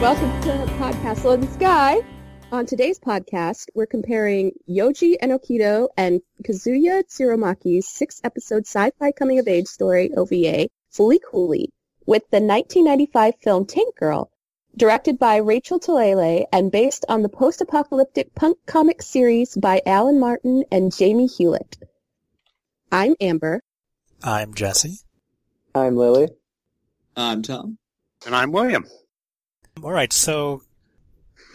Welcome to Podcast in the Sky. On today's podcast, we're comparing Yoji Enokido and Kazuya Tsurumaki's six-episode sci-fi coming-of-age story OVA, Fooly Cooly, with the 1995 film Tank Girl, directed by Rachel Talalay and based on the post-apocalyptic punk comic series by Alan Martin and Jamie Hewlett. I'm Amber. I'm Jesse. I'm Lily. I'm Tom. And I'm William. All right, so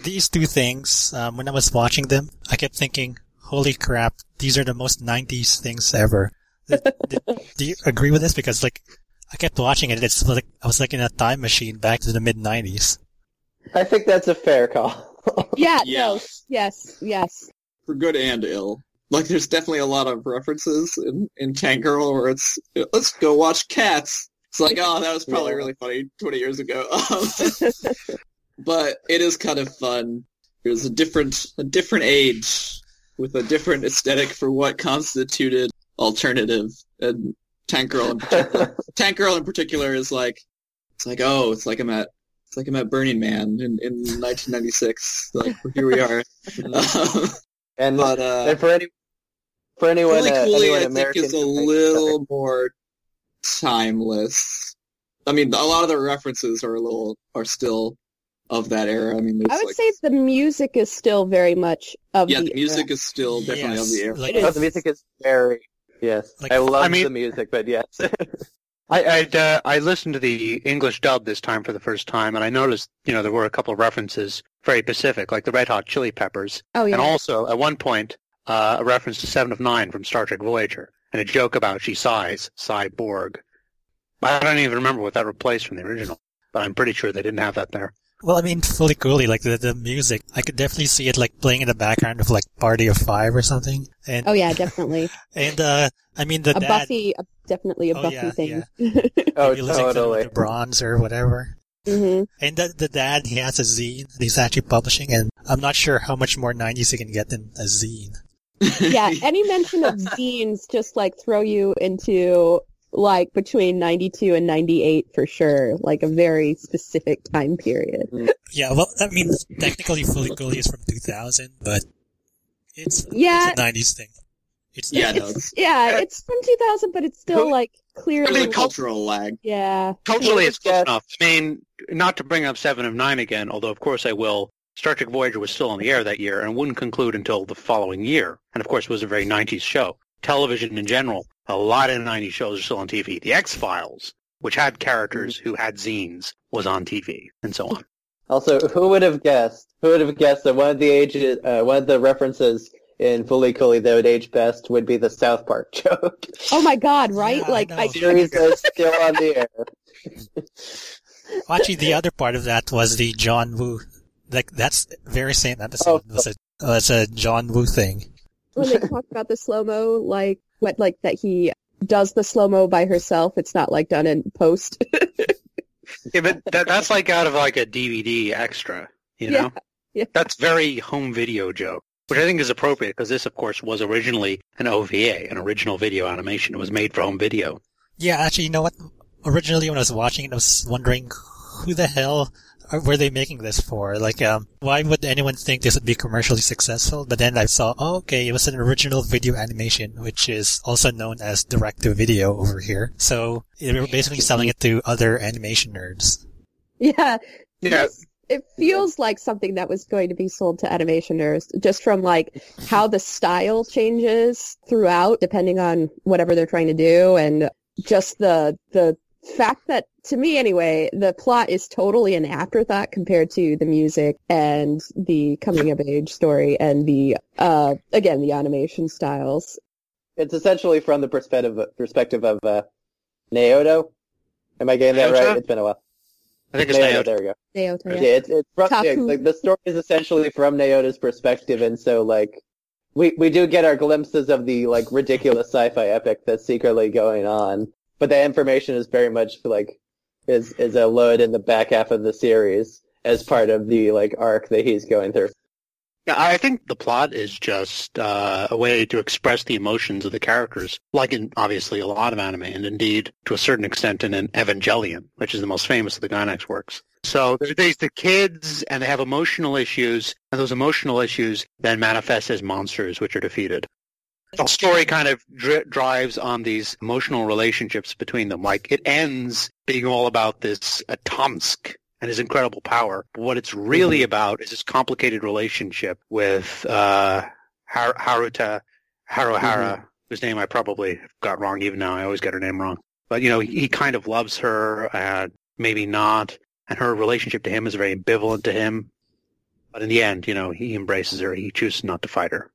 these two things, um, when I was watching them, I kept thinking, holy crap, these are the most 90s things ever. do you agree with this? Because like, I kept watching it, it's like, I was like in a time machine back to the mid 90s. I think that's a fair call. Yeah, yes. no, yes, yes. For good and ill. Like, there's definitely a lot of references in, in Tank Girl where it's, let's go watch cats. It's like, oh, that was probably Yeah. really funny 20 years ago. Um, but it is kind of fun. There's a different, a different age with a different aesthetic for what constituted alternative. And Tank Girl in particular, Tank Girl in particular is like, it's like, oh, it's like I'm at, it's like I'm at Burning Man in, in 1996. Like, here we are. Um, and, but uh, and for any for anyone, Fooly uh, anyone I think, American is a little more timeless. I mean, a lot of the references are a little are still of that era. I mean, I would like, say the music is still very much of yeah, the, the music is still definitely of the era. Like, Oh, the music is very yes. Like- I love I mean- the music, but yes, I I'd, uh, I listened to the English dub this time for the first time, and I noticed you know there were a couple of references very specific, like the Red Hot Chili Peppers, Oh yeah. and also at one point uh, a reference to Seven of Nine from Star Trek Voyager, and a joke about she sighs, cyborg. I don't even remember what that replaced from the original, but I'm pretty sure they didn't have that there. well, I mean, Fooly Cooly, like the, the music, I could definitely see it like playing in the background of like Party of Five or something. And, oh yeah, definitely. and, uh, I mean, the a dad, Buffy, a, definitely a Oh, Buffy yeah, thing. oh maybe listening to totally. the bronze or whatever. hmm And the, the dad, he has a zine that he's actually publishing, and I'm not sure how much more 90s you can get than a zine. Yeah, any mention of zines just like throw you into like between 92 and 98 for sure, like a very specific time period. Mm. Yeah, well, I mean, technically, Fooly Cooly is from 2000, but it's, Yeah. it's a 90s thing. It's Yeah, not- no, It's, yeah, it's from 2000, but it's still like There's clearly, a cultural lag. yeah. Culturally, it's close enough. I mean, not to bring up Seven of Nine again, although of course I will. Star Trek Voyager was still on the air that year and wouldn't conclude until the following year. And of course, it was a very 90s show. Television in general, a lot of 90s shows are still on TV. The X-Files, which had characters who had zines, was on TV, and so on. Also, who would have guessed? Who would have guessed that one of the ages, uh, one of the references in Fooly Cooly that would age best would be the South Park joke? Oh my god, right? Yeah, I like know. I, Series is still on the air. Actually, the other part of that was the John Woo. Like, that's very same episode. Oh. was a, oh, was a John Woo thing. when they talk about the slow mo, like what, like that he does the slow mo by herself. It's not like done in post. Yeah, but that, that's like out of like a DVD extra, you know? Yeah, yeah. That's very home video joke, which I think is appropriate because this, of course, was originally an OVA, an original video animation. It was made for home video. Yeah, actually, you know what? Originally, when I was watching it, I was wondering who the hell are, were they making this for? Like, um, why would anyone think this would be commercially successful? But then I saw, oh, okay, it was an original video animation, which is also known as direct-to-video over here. So they were basically selling it to other animation nerds. yeah. Yeah. It feels like something that was going to be sold to animation nerds, just from like how the style changes throughout, depending on whatever they're trying to do, and just the the fact that, to me anyway, the plot is totally an afterthought compared to the music and the coming of age story and the uh again the animation styles. It's essentially from the perspective perspective of uh, Naoto. Am I getting that Naota? right? It's been a while. I think it's Naoto, Naoto. there we go. Naoto, Yeah, yeah. it's it's from yeah, like the story is essentially from Naota's perspective, and so like we we do get our glimpses of the like ridiculous sci-fi epic that's secretly going on, but that information is very much like is is a load in the back half of the series as part of the like arc that he's going through. Yeah, I think the plot is just uh, a way to express the emotions of the characters, like in obviously a lot of anime, and indeed to a certain extent in an Evangelion, which is the most famous of the Gainax works. So there- there's the kids, and they have emotional issues, and those emotional issues then manifest as monsters, which are defeated. The story kind of dri- drives on these emotional relationships between them. Like it ends being all about this uh, Tomsk and his incredible power. But what it's really about is this complicated relationship with uh, Har- Haruta Haruhara, whose name I probably got wrong even now. I always get her name wrong. But, you know, he, he kind of loves her, uh, maybe not. And her relationship to him is very ambivalent to him. But in the end, you know, he embraces her. He chooses not to fight her.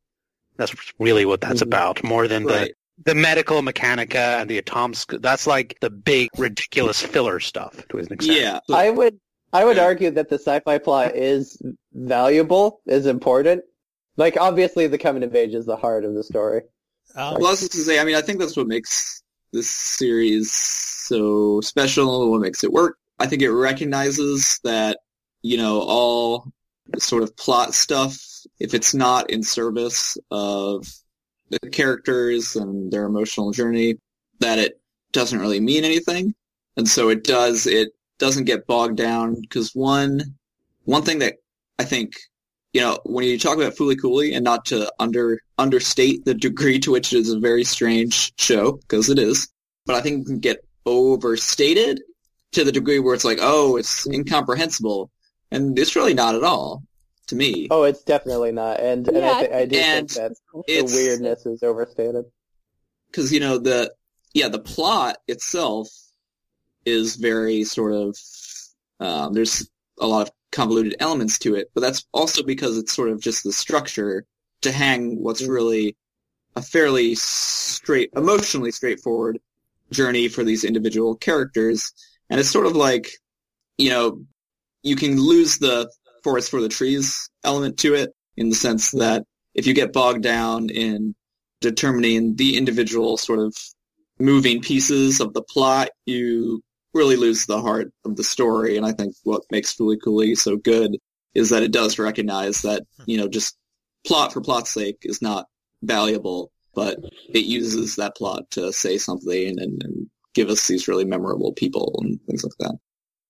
That's really what that's Mhm. about, more than Right. the, the medical mechanica and the atoms. That's like the big, ridiculous filler stuff to an extent. Yeah. I would I would argue that the sci-fi plot is valuable, is important. Like obviously the coming of age is the heart of the story. Um, Well, I was just to say, I mean, I think that's what makes this series so special, what makes it work. I think it recognizes that, you know, all sort of plot stuff, if it's not in service of the characters and their emotional journey, that it doesn't really mean anything. And so it does, it doesn't get bogged down because one, one thing that I think you know, when you talk about Fooly Cooly, and not to under understate the degree to which it is a very strange show, because it is, but I think it can get overstated to the degree where it's like, oh, it's incomprehensible, and it's really not at all to me. Oh, it's definitely not. And, and Yeah, I, th- I do and think that the weirdness is overstated. because you know the yeah the plot itself is very sort of um, there's a lot of convoluted elements to it, but that's also because it's sort of just the structure to hang what's really a fairly straight, emotionally straightforward journey for these individual characters, and it's sort of like you know you can lose the forest for the trees element to it in the sense that if you get bogged down in determining the individual sort of moving pieces of the plot, you really lose the heart of the story. And I think what makes Cooly so good is that it does recognize that, you know, just plot for plot's sake is not valuable, but it uses that plot to say something and, and give us these really memorable people and things like that.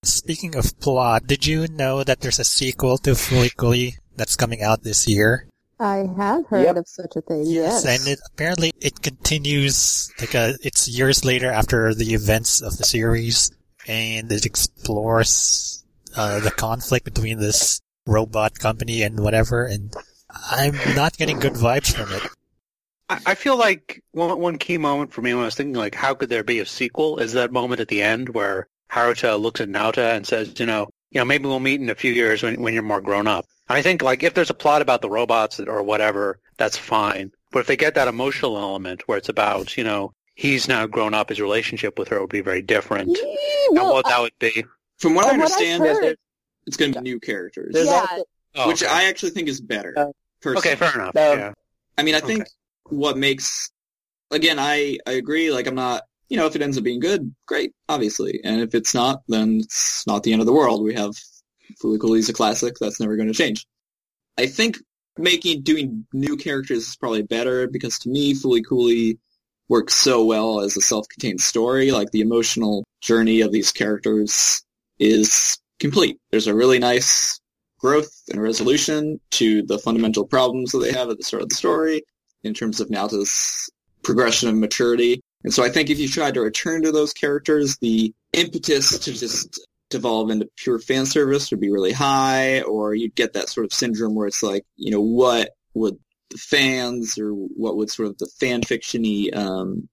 Speaking of plot, did you know that there's a sequel to Fooly Cooly that's coming out this year? I have heard Yep. of such a thing. Yes. and it apparently it continues like uh it's years later after the events of the series, and it explores uh, the conflict between this robot company and whatever. And I'm not getting good vibes from it. I, I feel like one, one key moment for me when I was thinking like, how could there be a sequel is that moment at the end where Haruta looks at Naota and says, you know, you know, maybe we'll meet in a few years when, when you're more grown up. And I think like if there's a plot about the robots or whatever, that's fine. But if they get that emotional element where it's about, you know, he's now grown up, his relationship with her would be very different. Yee, and well, what that would be. From what I From what I've understand, heard- that it's going to be new characters, Yeah. also Oh, which okay. I actually think is better. Uh, personally. okay, fair enough. Um, yeah. I mean, I think Okay. what makes, again, I, I agree, like, I'm not, you know, if it ends up being good, great, obviously. And if it's not, then it's not the end of the world. We have Fooly is a classic, that's never going to change. I think making, doing new characters is probably better because to me, Cooly works so well as a self-contained story. Like, the emotional journey of these characters is complete. There's a really nice growth and resolution to the fundamental problems that they have at the start of the story in terms of Naota's progression of maturity. And so I think if you tried to return to those characters, the impetus to just devolve into pure fan service would be really high, or you'd get that sort of syndrome where it's like, you know, what would the fans or what would sort of the fan fictiony, um,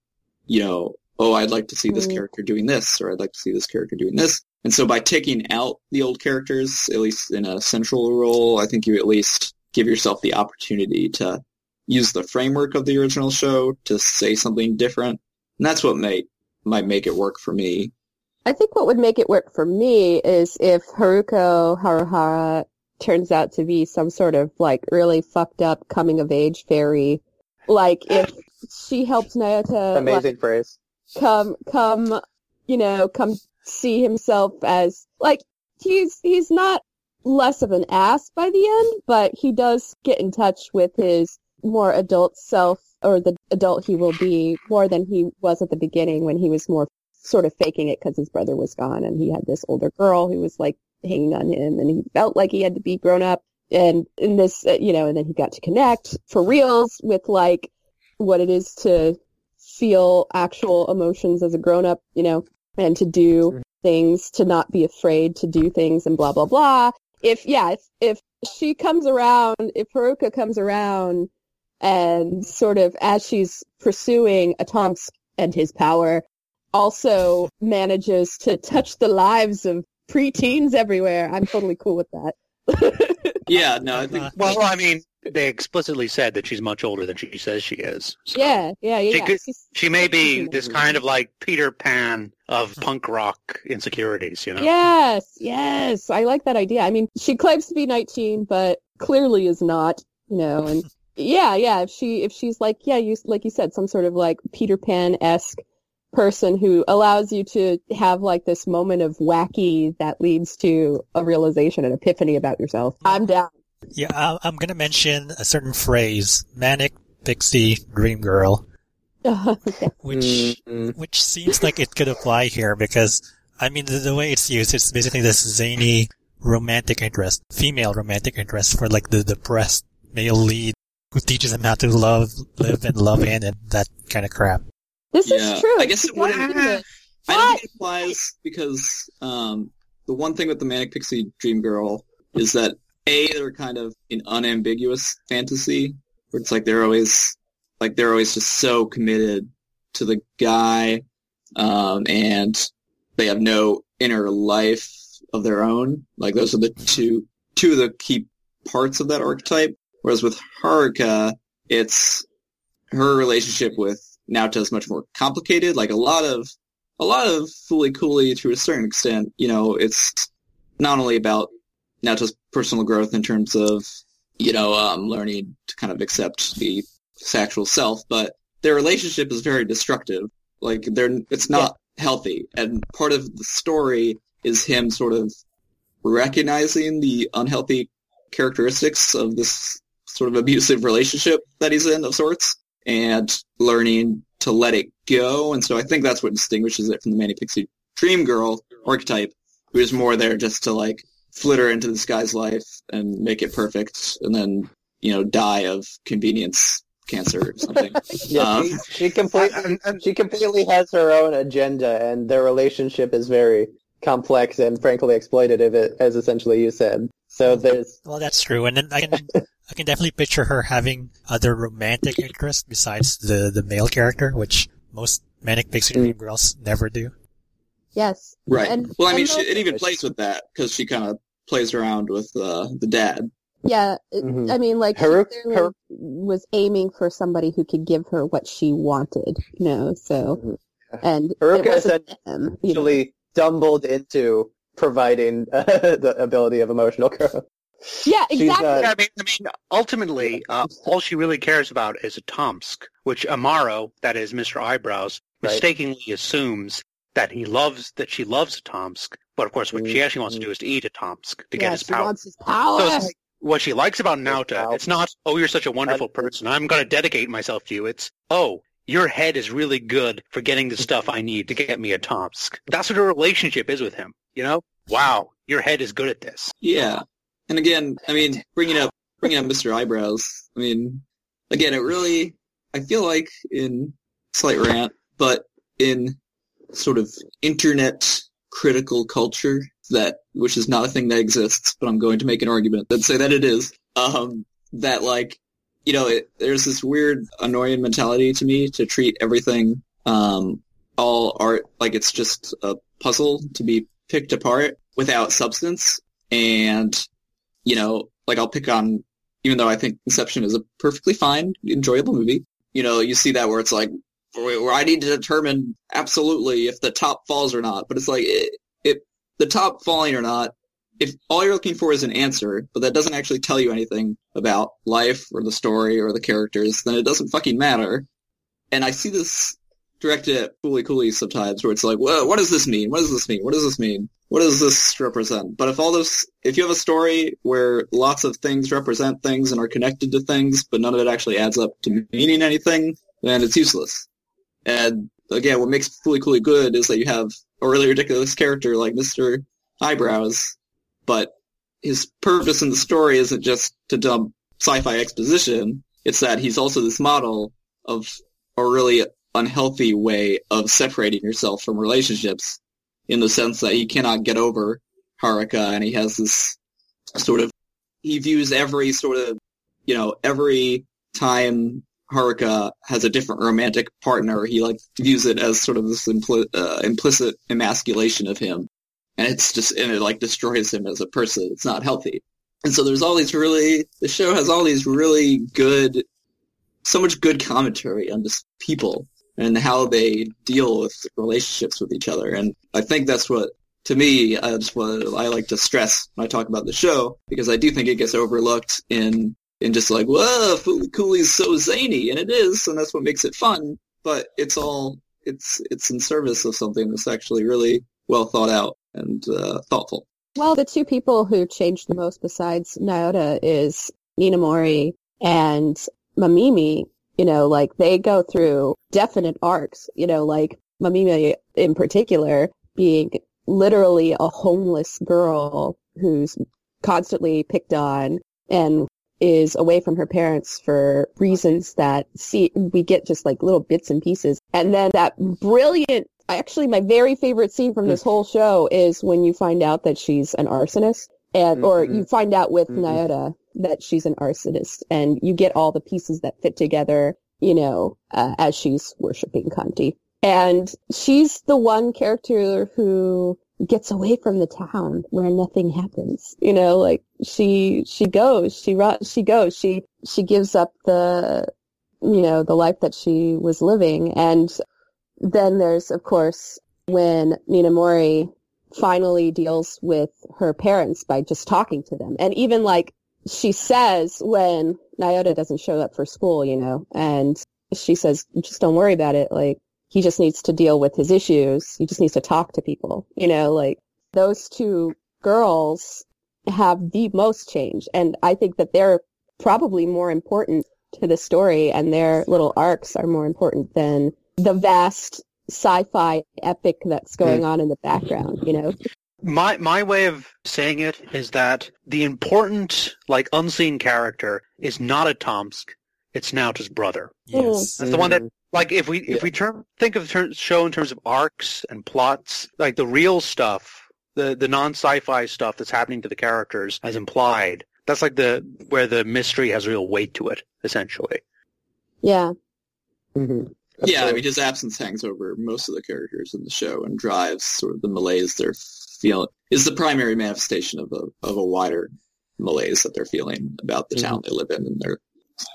you know, oh, I'd like to see this Mm. character doing this, or I'd like to see this character doing this. And so by taking out the old characters, at least in a central role, I think you at least give yourself the opportunity to use the framework of the original show to say something different. And that's what might might make it work for me. I think what would make it work for me is if Haruko Haruhara turns out to be some sort of like really fucked up coming of age fairy. Like if she helped Naota like, amazing phrase. come come you know come see himself as like he's he's not less of an ass by the end but he does get in touch with his more adult self or the adult he will be more than he was at the beginning when he was more sort of faking it because his brother was gone and he had this older girl who was like hanging on him, and he felt like he had to be grown up. And in this, uh, you know, and then he got to connect for reals with like what it is to feel actual emotions as a grown up, you know, and to do things, to not be afraid to do things and blah, blah, blah. If, yeah, if, if she comes around, if Haruka comes around and sort of as she's pursuing Atomsk and his power, also manages to touch the lives of preteens everywhere, I'm totally cool with that. Yeah, no, I think Well, I mean, they explicitly said that she's much older than she says she is. So yeah, yeah, yeah. She could- She may be this kind of like Peter Pan of punk rock insecurities, you know? Yes, yes. I like that idea. I mean, she claims to be 19, but clearly is not, you know, and yeah, yeah, if she, if she's like, yeah, you, like you said, some sort of like Peter Pan-esque person who allows you to have like this moment of wacky that leads to a realization, an epiphany about yourself. I'm down. Yeah, I- I'm gonna mention a certain phrase, manic pixie dream girl, Okay. which Mm, which seems like it could apply here because I mean the, the way it's used, it's basically this zany romantic interest, female romantic interest for like the depressed male lead who teaches them how to love, live, and love in, and that kind of crap. This Yeah, is true. I guess it She's wouldn't- into it. I don't think it applies because um, the one thing with the Manic Pixie Dream Girl is that a they're kind of an unambiguous fantasy where it's like they're always like they're always just so committed to the guy, um, and they have no inner life of their own. Like those are the two two of the key parts of that archetype. Whereas with Haruka, it's her relationship with Naota is much more complicated. Like a lot of a lot of Fooly Cooly to a certain extent, you know, it's not only about Naota's personal growth in terms of, you know, um, learning to kind of accept the sexual self, but their relationship is very destructive. Like they're, it's not healthy. And part of the story is him sort of recognizing the unhealthy characteristics of this sort of abusive relationship that he's in of sorts and learning to let it go. And so I think that's what distinguishes it from the Manic Pixie Dream Girl archetype, who is more there just to like flitter into this guy's life and make it perfect and then, you know, die of convenience cancer or something. Yeah, Um, she, she completely And- and- she completely has her own agenda, and their relationship is very complex and frankly exploitative, as essentially you said. So there's Well, that's true, and then I can I can definitely picture her having other romantic interests besides the the male character, which most manic pixie dream girls never do. Yes. right. And- well, I mean, she, it even plays with that because she kind of plays around with uh, the dad. Yeah, it- Mhm. I mean, like Haru- she clearly Haru- was aiming for somebody who could give her what she wanted, you know. So, Mhm. and it Haruka wasn't him, you know. actually stumbled into providing uh, the ability of emotional growth. Yeah, exactly. uh, I mean, I mean, ultimately, uh, all she really cares about is Atomsk, which Amarao, that is Mr. Eyebrows, Right. mistakenly assumes that he loves, that she loves Atomsk. But of course, what she actually wants to do is to eat Atomsk to yeah, get his she power. wants his power. So it's like, what she likes about Naota, it's not, oh, you're such a wonderful person. I'm going to dedicate myself to you. It's, oh, your head is really good for getting the stuff I need to get me Atomsk. That's what her relationship is with him. You know? Wow, your head is good at this. Yeah, and again, I mean, bringing up bringing up Mr. Eyebrows. I mean, again, it really, I feel like in slight rant, but in sort of internet critical culture that, which is not a thing that exists, but I'm going to make an argument that say that it is. Um, that like, you know, it, there's this weird annoying mentality to me to treat everything, um, all art like it's just a puzzle to be picked apart without substance. And, you know, like I'll pick on, even though I think Inception is a perfectly fine, enjoyable movie, you know, you see that where it's like, where I need to determine absolutely if the top falls or not. But it's like, if the top falling or not, if all you're looking for is an answer, but that doesn't actually tell you anything about life or the story or the characters, then it doesn't fucking matter. And I see this directed at Fooly Cooly sometimes where it's like, well, what does this mean? What does this mean? What does this mean? What does this represent? But if all those, if you have a story where lots of things represent things and are connected to things, but none of it actually adds up to meaning anything, then it's useless. And again, what makes Fooly Cooly good is that you have a really ridiculous character like Mr. Eyebrows but his purpose in the story isn't just to dump sci-fi exposition. It's that he's also this model of a really unhealthy way of separating yourself from relationships in the sense that he cannot get over Haruka and he has this sort of, he views every sort of, you know, every time Haruka has a different romantic partner, he like views it as sort of this uh, implicit emasculation of him. And it's just, and it like destroys him as a person. It's not healthy. And so there's all these really, the show has all these really good, so much good commentary on just people and how they deal with relationships with each other. And I think that's what, to me, that's what I like to stress when I talk about the show, because I do think it gets overlooked in, in just like, whoa, Fooly Cooly's so zany, and it is, and that's what makes it fun. But it's all, it's, it's in service of something that's actually really well thought out and uh, thoughtful. Well, the two people who changed the most besides Nyota is Ninamori and Mamimi. You know, like they go through definite arcs, you know, like Mamimi in particular being literally a homeless girl who's constantly picked on and is away from her parents for reasons that see we get just like little bits and pieces. And then that brilliant actually my very favorite scene from this whole show is when you find out that she's an arsonist and or Mhm. you find out with Mhm. Nyota that she's an arsonist and you get all the pieces that fit together you know uh, as she's worshiping Canti and she's the one character who gets away from the town where nothing happens you know like she she goes she runs, she goes she she gives up the you know the life that she was living and then there's, of course, when Ninamori finally deals with her parents by just talking to them. And even like she says when Nyota doesn't show up for school, you know, and she says, just don't worry about it. Like he just needs to deal with his issues. He just needs to talk to people, you know, like those two girls have the most change. And I think that they're probably more important to the story and their little arcs are more important than the vast sci-fi epic that's going hmm. on in the background, you know? My my way of saying it is that the important, like unseen character is not Atomsk. It's Naota's brother. Yes. Hmm. That's the one that, Mhm. like, if we Yeah. if we term, think of the show in terms of arcs and plots, like the real stuff, the the non sci-fi stuff that's happening to the characters as implied. That's like the where the mystery has real weight to it, essentially. Yeah. Mm-hmm. Yeah, I mean, his absence hangs over most of the characters in the show and drives sort of the malaise they're feeling. Is the primary manifestation of a of a wider malaise that they're feeling about the town mm-hmm. they live in and their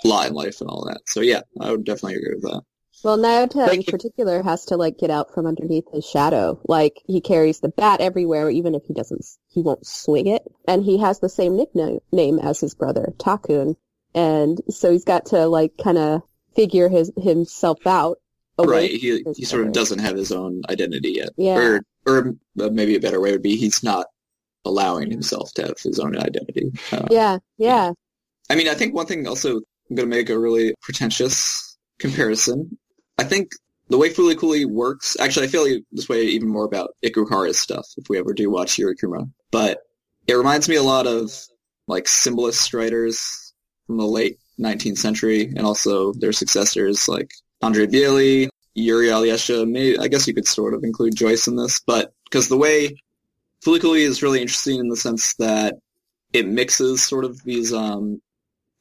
lot in life and all that. So yeah, I would definitely agree with that. Well, Nyota in Thank you. particular has to like get out from underneath his shadow. Like he carries the bat everywhere, even if he doesn't, he won't swing it. And he has the same nickname name as his brother, Takun. And so he's got to like kind of figure his himself out. right. He he sort of doesn't have his own identity yet. Yeah. Or or uh, maybe a better way would be he's not allowing himself to have his own identity. Uh, Yeah, yeah. I mean, I think one thing also I'm going to make a really pretentious comparison. I think the way Fooly Cooly works, actually, I feel this way even more about Ikuhara's stuff if we ever do watch Yurikuma. But it reminds me a lot of like symbolist writers from the late 19th century and also their successors like Andrei Bely, Yuri Olesha. Maybe, I guess you could sort of include Joyce in this, but because the way Fooly is really interesting in the sense that it mixes sort of these um,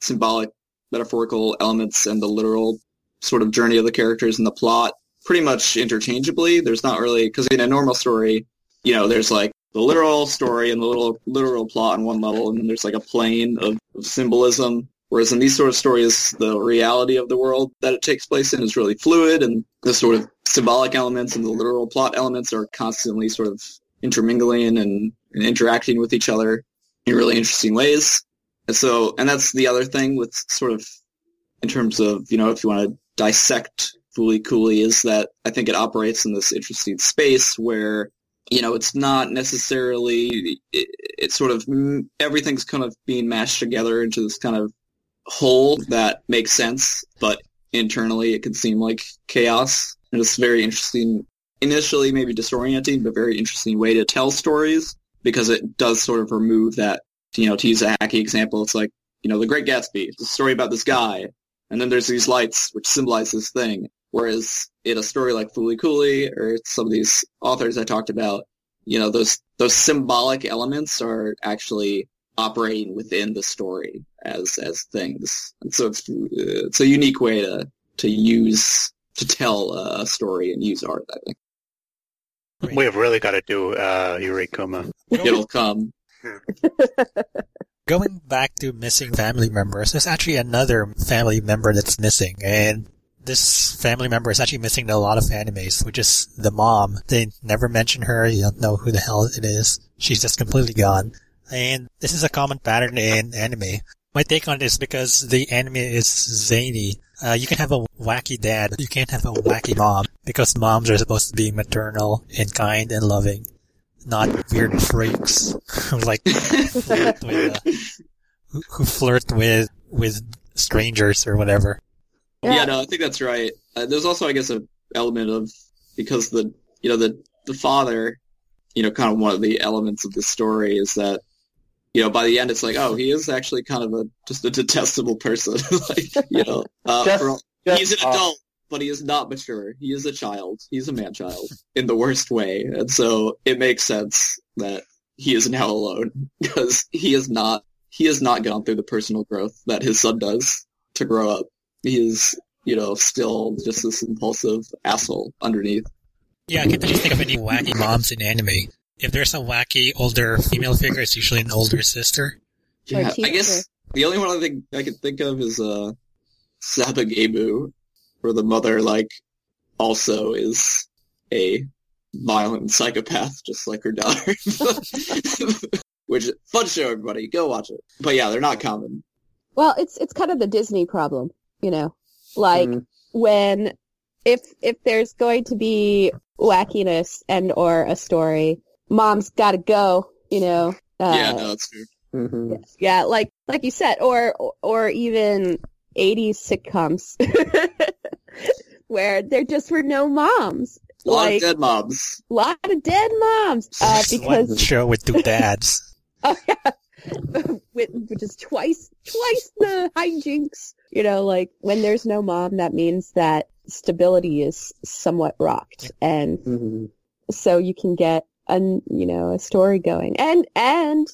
symbolic, metaphorical elements and the literal sort of journey of the characters and the plot pretty much interchangeably. There's not really because in a normal story, you know, there's like the literal story and the little literal plot on one level, and then there's like a plane of, of symbolism. Whereas in these sort of stories, the reality of the world that it takes place in is really fluid, and the sort of symbolic elements and the literal plot elements are constantly sort of intermingling and, and interacting with each other in really interesting ways. And so, and that's the other thing with sort of, in terms of, you know, if you want to dissect Fooly Cooly is that I think it operates in this interesting space where, you know, it's not necessarily, it, it's sort of, everything's kind of being mashed together into this kind of whole that makes sense, but internally it can seem like chaos. And it's very interesting, initially maybe disorienting, but very interesting way to tell stories because it does sort of remove that, you know, to use a hacky example, it's like, you know, The Great Gatsby, a story about this guy, and then there's these lights which symbolize this thing. Whereas in a story like Fooly Cooly or some of these authors I talked about, you know, those those symbolic elements are actually operating within the story as as things. And so it's it's a unique way to to use to tell a story and use art. I think We have really got to do uh, Yurikuma. it'll come. Going back to missing family members, there's actually another family member that's missing, and this family member is actually missing in a lot of animes, which is the mom. They never mention her, you don't know who the hell it is. She's just completely gone. And this is a common pattern in anime. My take on it is because the anime is zany. Uh, you can have a wacky dad, but you can't have a wacky mom, because moms are supposed to be maternal and kind and loving, not weird freaks who like flirt with, uh, who, who flirt with with strangers or whatever. Yeah. Yeah. no, I think that's right. Uh, there's also, I guess, a element of because the you know the the father, you know, kind of one of the elements of the story is that you know by the end it's like oh he is actually kind of a just a detestable person. Like you know uh, Just- for- Just he's an off. adult but he is not mature. He is a child. He's a man child in the worst way. And so it makes sense that he is now alone because he is not he has not gone through the personal growth that his son does to grow up. He is you know still just this impulsive asshole underneath. Yeah, I can't just think of any wacky moms in anime. If there's a wacky older female figure, it's usually an older sister. Yeah, I guess the only one I think I can think of is uh Sabagebu, where the mother like also is a violent psychopath, just like her daughter. Which fun show, everybody. Go watch it. But yeah, they're not common. Well, it's it's kind of the Disney problem, you know, like Mm. when if if there's going to be wackiness and or a story, mom's got to go, you know. Uh, yeah, no, that's true. Mhm. yeah, like like you said, or or even '80s sitcoms where there just were no moms, A lot like of dead mobs. a lot of dead moms, uh, because one show with two dads. Oh yeah, With, which is twice twice the hijinks. You know, like when there's no mom, that means that stability is somewhat rocked, and Mhm. so you can get a you know a story going. And and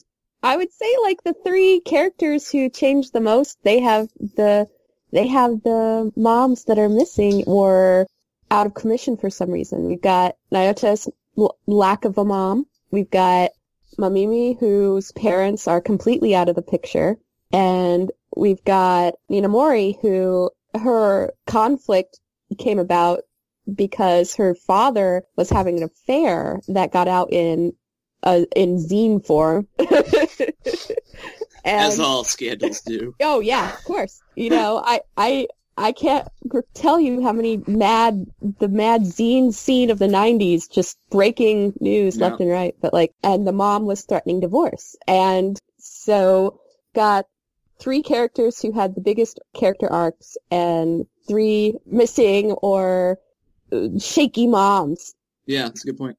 I would say like the three characters who change the most, they have the they have the moms that are missing or out of commission for some reason. We've got Nyota's l- lack of a mom. We've got Mamimi, whose parents are completely out of the picture. And we've got Ninamori, who her conflict came about because her father was having an affair that got out in uh, in zine form. and, As all scandals do. Oh yeah, of course. You know, I I I can't tell you how many mad the mad zine scene of the '90s, just breaking news left and right. But like, and the mom was threatening divorce, and so got three characters who had the biggest character arcs, and three missing or shaky moms. Yeah, that's a good point.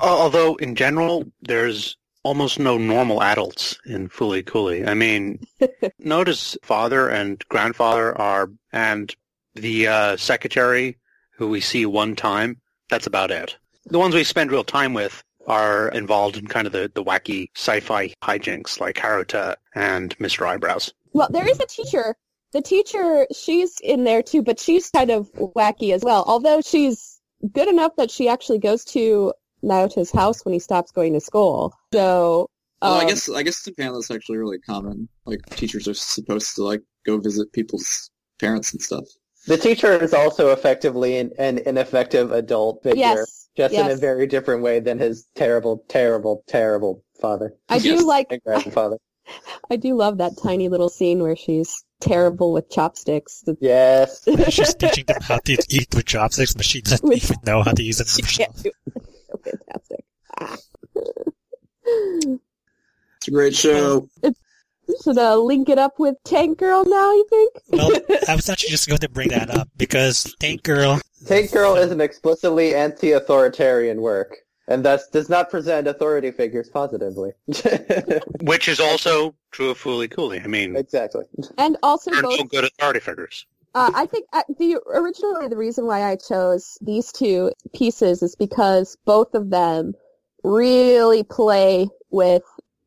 Although in general, there's almost no normal adults in Fooly Cooly. I mean, notice father and grandfather are, and the uh, secretary who we see one time. That's about it. The ones we spend real time with are involved in kind of the, the wacky sci-fi hijinks like Haruta and Mr. Eyebrows. Well, there is a teacher. The teacher, she's in there too, but she's kind of wacky as well. Although she's good enough that she actually goes to Naoto's house when he stops going to school. So, Well, I um, guess I guess in Japan that's actually really common. Like teachers are supposed to like go visit people's parents and stuff. The teacher is also effectively an, an ineffective adult figure, yes, just in a very different way than his terrible, terrible, terrible father I do Yes. like, and grandfather. I do love that tiny little scene where she's terrible with chopsticks. Yes. She's teaching them how to eat with chopsticks, but she doesn't With- even know how to use them she can't do it. So fantastic. Ah. It's a great show. Should uh, link it up with Tank Girl now, you think? Well, I was actually just going to bring that up because Tank Girl, Tank Girl is an explicitly anti-authoritarian work. And thus does not present authority figures positively. Which is also true of Fooly Cooly. I mean, exactly. And also they're both no good authority figures. Uh, I think uh, the originally the reason why I chose these two pieces is because both of them really play with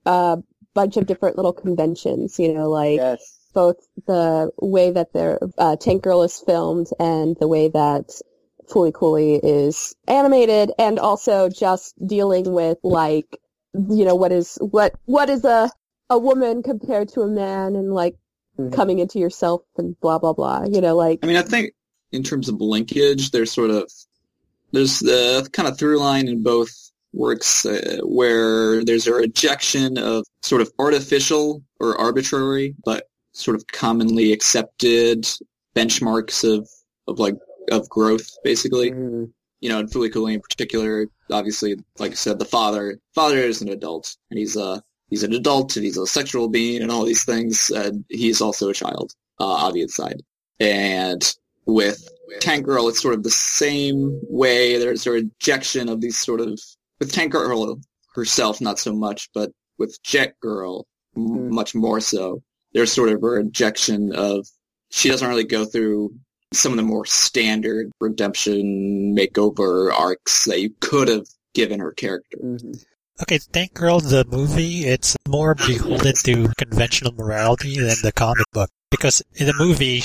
a bunch of different little conventions. You know, like Yes. both the way that their uh, Tank Girl is filmed and the way that Fooly Cooly is animated, and also just dealing with like you know what is what what is a a woman compared to a man, and like Mhm. coming into yourself and blah blah blah. You know, like I mean, I think in terms of linkage, there's sort of there's the kind of through line in both works uh, where there's a rejection of sort of artificial or arbitrary, but sort of commonly accepted benchmarks of of like of growth, basically. Mhm. You know, Fooly Cooly in particular, obviously, like I said, the father father is an adult, and he's a he's an adult, and he's a sexual being, and all these things. And he's also a child, uh, obvious side. And with Tank Girl, it's sort of the same way. There's a rejection of these sort of with Tank Girl herself, not so much, but with Jet Girl, m- Mm. much more so. There's sort of a rejection of she doesn't really go through some of the more standard redemption makeover arcs that you could have given her character. Mhm. Okay, Tank Girl, the movie, it's more beholden to conventional morality than the comic book. Because in the movie,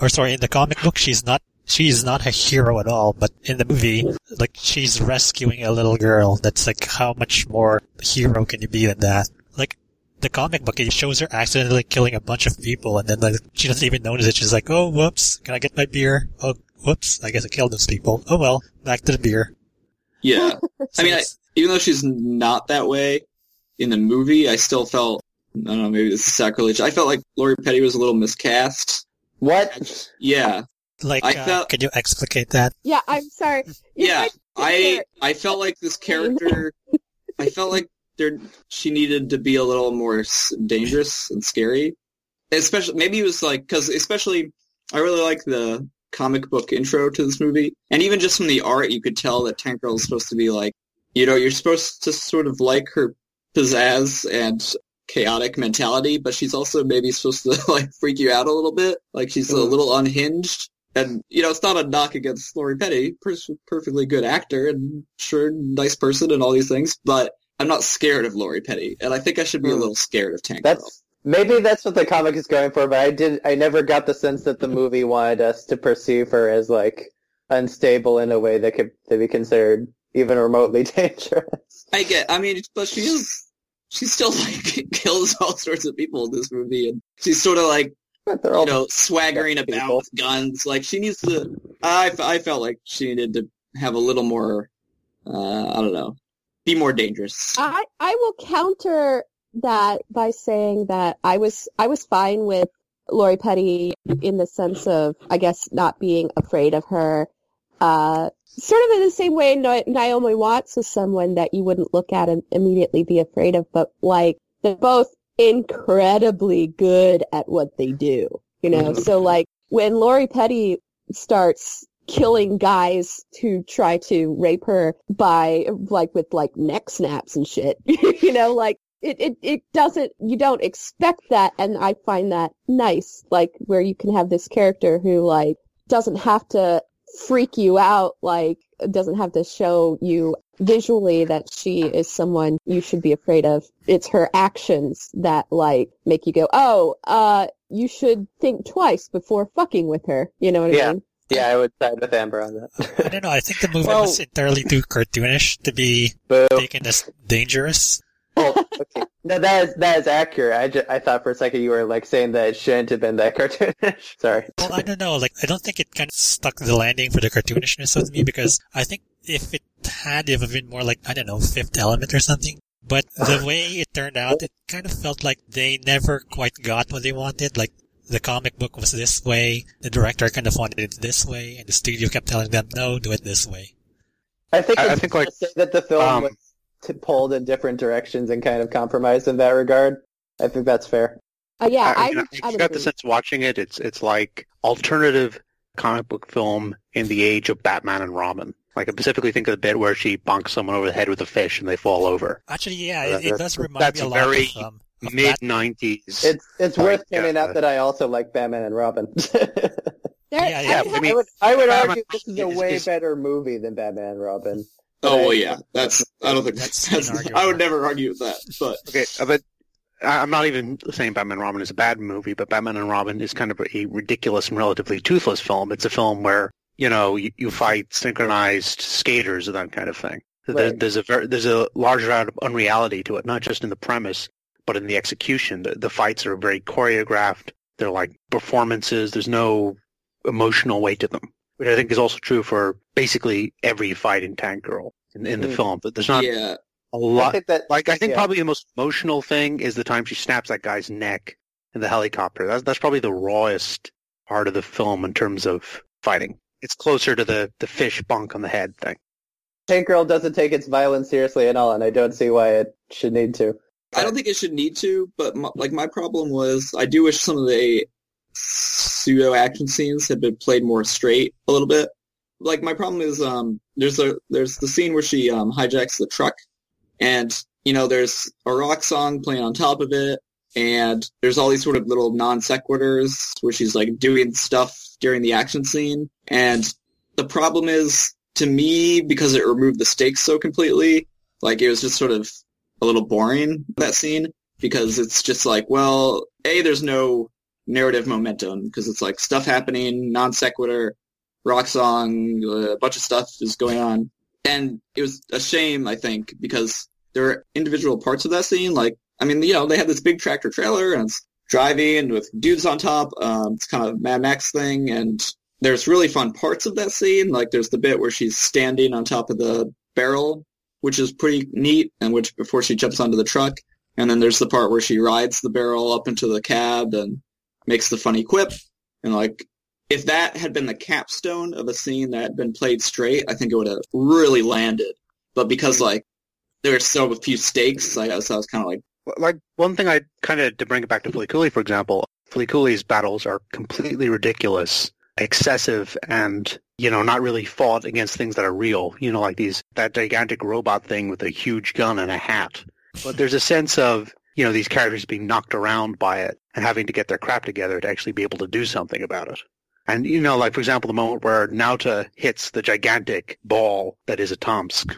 or sorry, in the comic book, she's not, she's not a hero at all, but in the movie, like, she's rescuing a little girl. That's like, how much more hero can you be than that? Like, the comic book, it shows her accidentally killing a bunch of people, and then like, she doesn't even notice it. She's like, oh, whoops, can I get my beer? Oh, whoops, I guess I killed those people. Oh well, back to the beer. Yeah. So I mean, I, even though she's not that way in the movie, I still felt, I don't know, maybe this is sacrilege. I felt like Lori Petty was a little miscast. What? Yeah. like, I uh, felt- can you explicate that? yeah, I'm sorry. You yeah. I. I felt like this character, I felt like there, she needed to be a little more dangerous and scary. Especially, maybe it was like, cause especially, I really like the comic book intro to this movie. And even just from the art, you could tell that Tank Girl is supposed to be like, you know, you're supposed to sort of like her pizzazz and chaotic mentality, but she's also maybe supposed to like freak you out a little bit. Like she's a Mm. little unhinged. And, you know, it's not a knock against Lori Petty, per- perfectly good actor and sure, nice person and all these things, but I'm not scared of Lori Petty. And I think I should be a Hmm. little scared of Tank Girl. That's maybe that's what the comic is going for, but I did I never got the sense that the movie wanted us to perceive her as like unstable in a way that could to be considered even remotely dangerous. I get, I mean, but she is, she still like kills all sorts of people in this movie and she's sort of like, you know, swaggering People. about with guns. Like she needs to. I, I felt like she needed to have a little more. Uh, I don't know, be more dangerous. I I will counter that by saying that I was I was fine with Lori Petty in the sense of I guess not being afraid of her. Uh, sort of in the same way Naomi Watts is someone that you wouldn't look at and immediately be afraid of, but like they're both incredibly good at what they do. You know, so like when Lori Petty starts killing guys to try to rape her by like with like neck snaps and shit. you know, like it, it it doesn't you don't expect that and I find that nice. Like where you can have this character who like doesn't have to freak you out like doesn't have to show you visually that she is someone you should be afraid of. It's her actions that like make you go, "Oh, uh you should think twice before fucking with her." You know what I Yeah. mean? Yeah, I would side with Amber on that. I don't know. I think the movie Well- was entirely too cartoonish to be Boo. taken as dangerous. Oh, okay. No, that is that is accurate. I, ju- I thought for a second you were like saying that it shouldn't have been that cartoonish. Sorry. Well, I don't know. Like, I don't think it kind of stuck the landing for the cartoonishness with me because I think if it had, it would have been more like, I don't know, Fifth Element or something. But the way it turned out, it kind of felt like they never quite got what they wanted. Like, the comic book was this way, the director kind of wanted it this way, and the studio kept telling them, no, do it this way. I think I- I think, like, to say that the film um, was pulled in different directions and kind of compromised in that regard. I think that's fair. Uh, yeah, I, I, mean, I I would got the sense watching it. It's it's like alternative comic book film in the age of Batman and Robin. Like I specifically think of the bit where she bonks someone over the head with a fish and they fall over. Actually, yeah, Uh, it, it does remind me a lot very of, um, of Mid Bat- nineties. It's it's Like, worth pointing uh, out that I also like Batman and Robin. There, Yeah, yeah, I I mean- I would I would argue this is a way is- better movie than Batman and Robin. Oh well, yeah. That's I don't think That's that's. inarguable. I would never argue with that. But Okay, uh, but I- I'm not even saying Batman and Robin is a bad movie, but Batman and Robin is kind of a ridiculous and relatively toothless film. It's a film where you know you, you fight synchronized skaters and that kind of thing. There, There's a ver there's a large amount of unreality to it, not just in the premise, but in the execution. The, the fights are very choreographed. They're like performances. There's no emotional weight to them, which I think is also true for basically every fight in Tank Girl in, in the Mm. film. But there's not yeah, a I lot. think that Like I think yeah. probably the most emotional thing is the time she snaps that guy's neck in the helicopter. That's that's probably the rawest part of the film in terms of fighting. It's closer to the the fish bonk on the head thing. Tank Girl doesn't take its violence seriously at all, and I don't see why it should need to. I don't think it should need to. But my, like my problem was, I do wish some of the pseudo action scenes had been played more straight a little bit. Like my problem is, um, there's a there's the scene where she um hijacks the truck, and you know there's a rock song playing on top of it, and there's all these sort of little non sequiturs where she's like doing stuff during the action scene, and the problem is to me because it removed the stakes so completely, like it was just sort of a little boring that scene because it's just like, well, a there's no narrative momentum because it's like stuff happening, non sequitur, rock song, a bunch of stuff is going on, and it was a shame I think because there are individual parts of that scene like I mean you know they have this big tractor trailer and it's driving with dudes on top, um, it's kind of Mad Max thing and. There's really fun parts of that scene, like there's the bit where she's standing on top of the barrel which is pretty neat, and which before she jumps onto the truck. And then there's the part where she rides the barrel up into the cab and makes the funny quip. And like, if that had been the capstone of a scene that had been played straight, I think it would have really landed. But because like there were so few stakes, I I was kind of like, Like one thing I kind of to bring it back to Fooly Cooly, for example, Fooly Cooly's battles are completely ridiculous, excessive, and you know not really fought against things that are real. You know, like these that gigantic robot thing with a huge gun and a hat. But there's a sense of you know these characters being knocked around by it and having to get their crap together to actually be able to do something about it. And you know, like for example, the moment where Naota hits the gigantic ball that is Atomsk,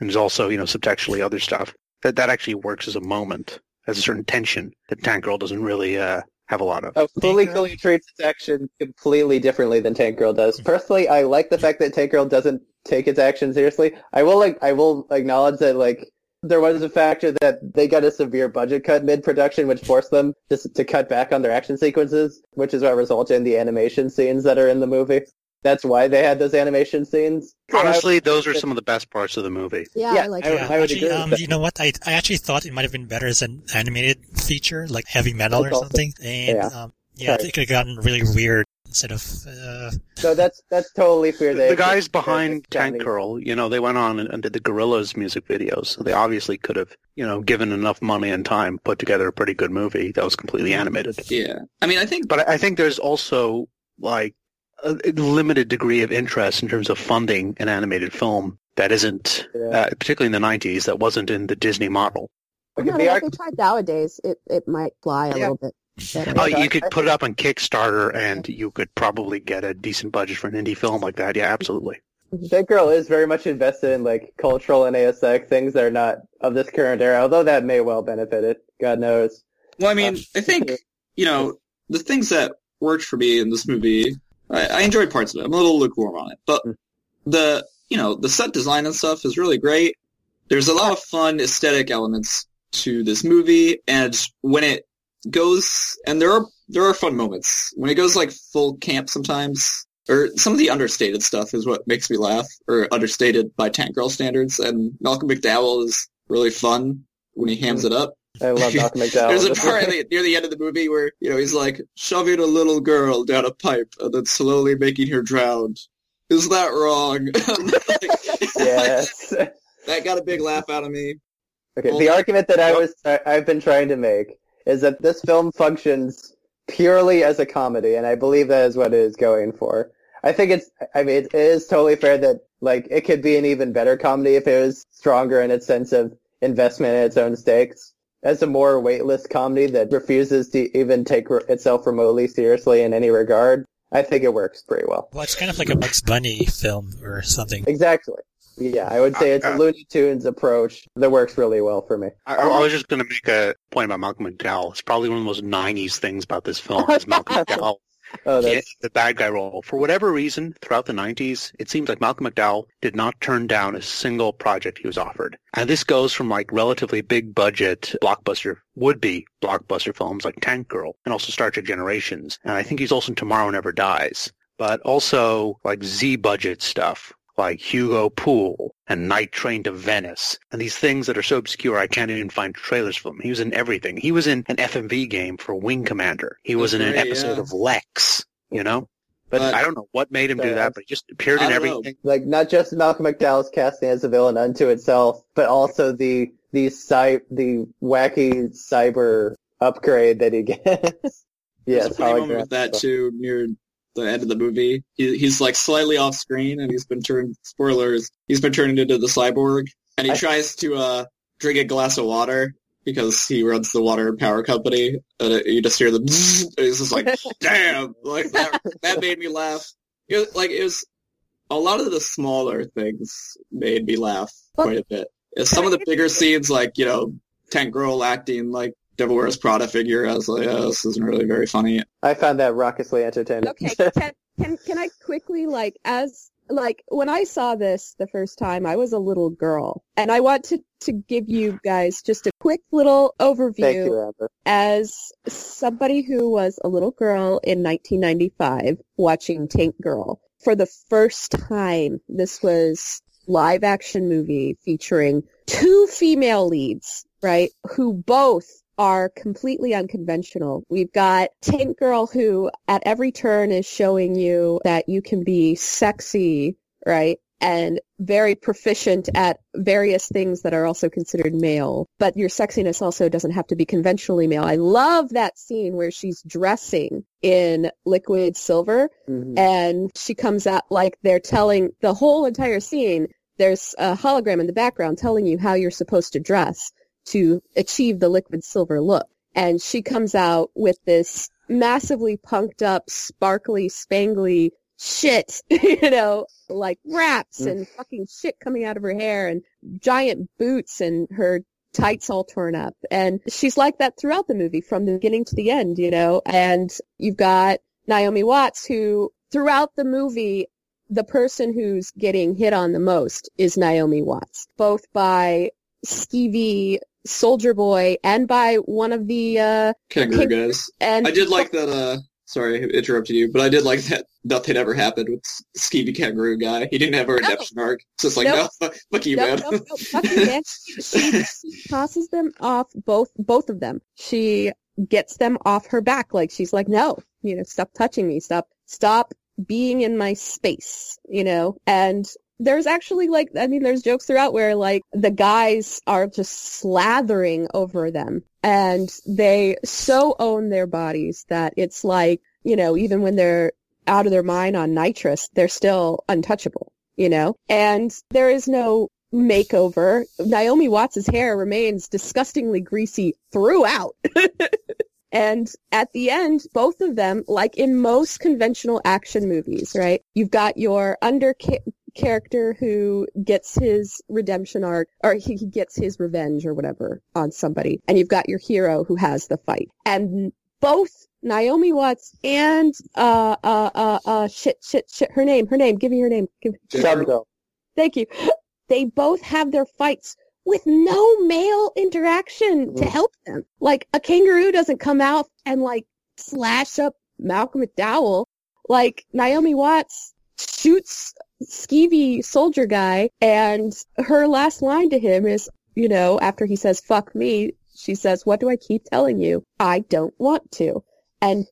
and there's also you know subtextually other stuff that that actually works as a moment, as a certain tension that Tank Girl doesn't really uh, have a lot of. Oh, Fooly Tank Girl? Cooly treats its action completely differently than Tank Girl does. Personally, I like the fact that Tank Girl doesn't take its action seriously. I will like I will acknowledge that like there was a factor that they got a severe budget cut mid-production, which forced them just to cut back on their action sequences, which is what resulted in the animation scenes that are in the movie. That's why they had those animation scenes. Honestly, those are some of the best parts of the movie. yeah, Yeah, I like I- that. I would actually, agree um, that. you know what? I I actually thought it might have been better as an animated feature, like heavy metal or That's also- something. And yeah. um, yeah, I think it could have gotten really weird instead of. Uh, So that's that's totally fair. They The guys behind Tank Girl, you know, they went on and, and did the Gorillaz music videos. So they obviously could have, you know, given enough money and time, put together a pretty good movie that was completely animated. yeah. I mean, I think But I I think there's also like a a limited degree of interest in terms of funding an animated film that isn't, Yeah. uh, particularly in the 90s, that wasn't in the Disney model. Okay, No, the arc- if they tried nowadays, it, it might fly a Yeah. little bit. Oh, you could put it up on Kickstarter and you could probably get a decent budget for an indie film like that. Yeah, absolutely. Tank Girl is very much invested in like cultural and aesthetic things that are not of this current era, although that may well benefit it. God knows. Well, I mean, I think you know the things that worked for me in this movie. I, I enjoyed parts of it. I'm a little lukewarm on it, but Mm. the you know the set design and stuff is really great. There's a lot of fun aesthetic elements to this movie, and when it goes, and there are there are fun moments when it goes like full camp sometimes. Or some of the understated stuff is what makes me laugh, or understated by Tank Girl standards. And Malcolm McDowell is really fun when he hams it up. I love Malcolm McDowell. There's a part the, near the end of the movie where you know he's like shoving a little girl down a pipe and then slowly making her drown. Is that wrong? yes. that got a big laugh out of me. Okay. The argument that I was I've been trying to make is that this film functions purely as a comedy, and I believe that is what it is going for. I think it's. I mean, it is totally fair that Like it could be an even better comedy if it was stronger in its sense of investment in its own stakes. As a more weightless comedy that refuses to even take re- itself remotely seriously in any regard, I think it works pretty well. Well, it's kind of like a Bugs Bunny film or something. Exactly. Yeah, I would say it's a Uh, uh, Looney Tunes approach that works really well for me. I, I was just going to make a point about Malcolm McDowell. It's probably one of the most 90s things about this film is Malcolm McDowell Oh, the bad guy role. For whatever reason, throughout the 90s, it seems like Malcolm McDowell did not turn down a single project he was offered. And this goes from like relatively big budget blockbuster, would-be blockbuster films like Tank Girl and also Star Trek Generations. And I think he's also in Tomorrow Never Dies. But also like Z-budget stuff like Hugo Pool and Night Train to Venice, and these things that are so obscure I can't even find trailers for them. He was in everything. He was in an FMV game for Wing Commander. He was in an episode yeah. of Lexx, you know? But, But- I don't know what made him do that, but he just appeared in don't know. everything. like not just Malcolm McDowell's casting as a villain unto itself, but also the the cy- the wacky cyber upgrade that he gets. There's yes, a funny moment with that too near the end of the movie. He, he's like slightly off screen, and he's been turned. Spoilers. He's been turned into the cyborg, and he I- tries to uh drink a glass of water because he runs the water and power company, and it, you just hear the. Bzzz, he's just like, "Damn!" Like that. That made me laugh. It was, like it was. A lot of the smaller things made me laugh quite a bit. Some of the bigger scenes, like you know, Tank Girl acting like Devil Wears Prada figure, I was like, oh, this isn't really very funny. I found that raucously entertaining. Okay, can, can can I quickly like as like when I saw this the first time, I was a little girl, and I want to to give you guys just a quick little Thank you, overview Amber. as somebody who was a little girl in 1995 watching Tank Girl for the first time. This was live action movie featuring two female leads, right? Who both are completely unconventional. We've got Tank Girl who at every turn is showing you that you can be sexy, right? And very proficient at various things that are also considered male, but your sexiness also doesn't have to be conventionally male. I love that scene where she's dressing in liquid silver Mhm. and she comes out like they're telling the whole entire scene there's a hologram in the background telling you how you're supposed to dress to achieve the liquid silver look. And she comes out with this massively punked up sparkly spangly shit you know like wraps Mm. and fucking shit coming out of her hair and giant boots and her tights all torn up. And she's like that throughout the movie from the beginning to the end you know? And you've got Naomi Watts, who throughout the movie, the person who's getting hit on the most is Naomi Watts, both by skeevy Soldier Boy and by one of the uh Kangaroo King- guys. and I did like that, uh, sorry, I interrupted you, but I did like that nothing ever happened with Skeevy Kangaroo guy. He didn't have a redemption arc. So it's just like, Nope. no, fuck, fuck you, no, man. no, no, fuck you, man. She, she tosses them off both both of them. She gets them off her back like she's like, no, you know, stop touching me, stop stop being in my space, you know, and there's actually like I mean there's jokes throughout where like the guys are just slathering over them and they so own their bodies that it's like, you know, even when they're out of their mind on nitrous, they're still untouchable, you know? And there is no makeover. Naomi Watts' hair remains disgustingly greasy throughout. And at the end, both of them, like in most conventional action movies, right? You've got your under character who gets his redemption arc, or he, he gets his revenge or whatever on somebody, and you've got your hero who has the fight. And both Naomi Watts and uh uh uh uh shit shit shit her name her name give me her name give Subgo. Thank you. They both have their fights with no male interaction to Mm. help them. Like a kangaroo doesn't come out and like slash up Malcolm McDowell. Like Naomi Watts shoots skeevy soldier guy and her last line to him is, you know, after he says fuck me, she says, what do I keep telling you? I don't want to. And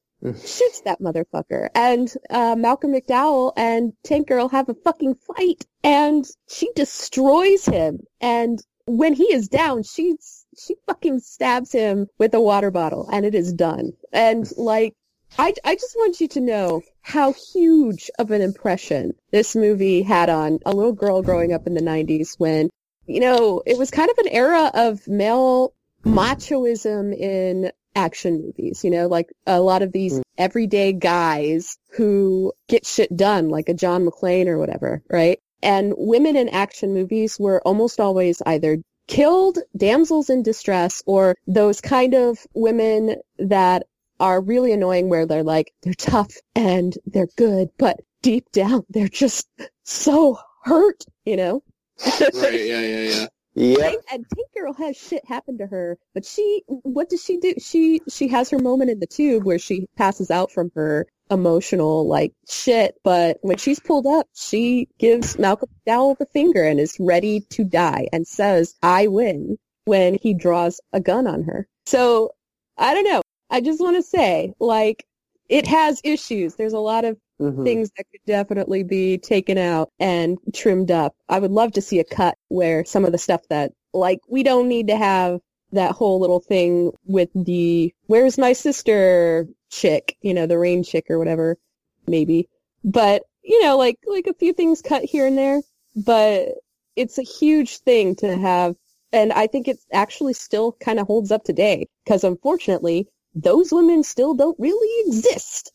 shoots that motherfucker. And uh, Malcolm McDowell and Tank Girl have a fucking fight, and she destroys him. And when he is down, she's she fucking stabs him with a water bottle, and it is done. And like I, I just want you to know how huge of an impression this movie had on a little girl growing up in the 90s when, you know, it was kind of an era of male machoism in action movies, you know, like a lot of these mm. everyday guys who get shit done, like a John McClane or whatever, right? And women in action movies were almost always either killed, damsels in distress, or those kind of women that are really annoying where they're like, they're tough and they're good, but deep down they're just so hurt, you know? Right, yeah, yeah, yeah. Yep. And Tank Girl has shit happen to her, but she, what does she do? She, she has her moment in the tube where she passes out from her emotional, like, shit, but when she's pulled up, she gives Malcolm McDowell the finger and is ready to die and says, I win, when he draws a gun on her. So, I don't know. I just want to say, like, it has issues. There's a lot of Mhm. things that could definitely be taken out and trimmed up. I would love to see a cut where some of the stuff that, like, we don't need to have that whole little thing with the, where's my sister chick, you know, the rain chick or whatever, maybe. But, you know, like, like a few things cut here and there, but it's a huge thing to have. And I think it actually still kind of holds up today because unfortunately, those women still don't really exist.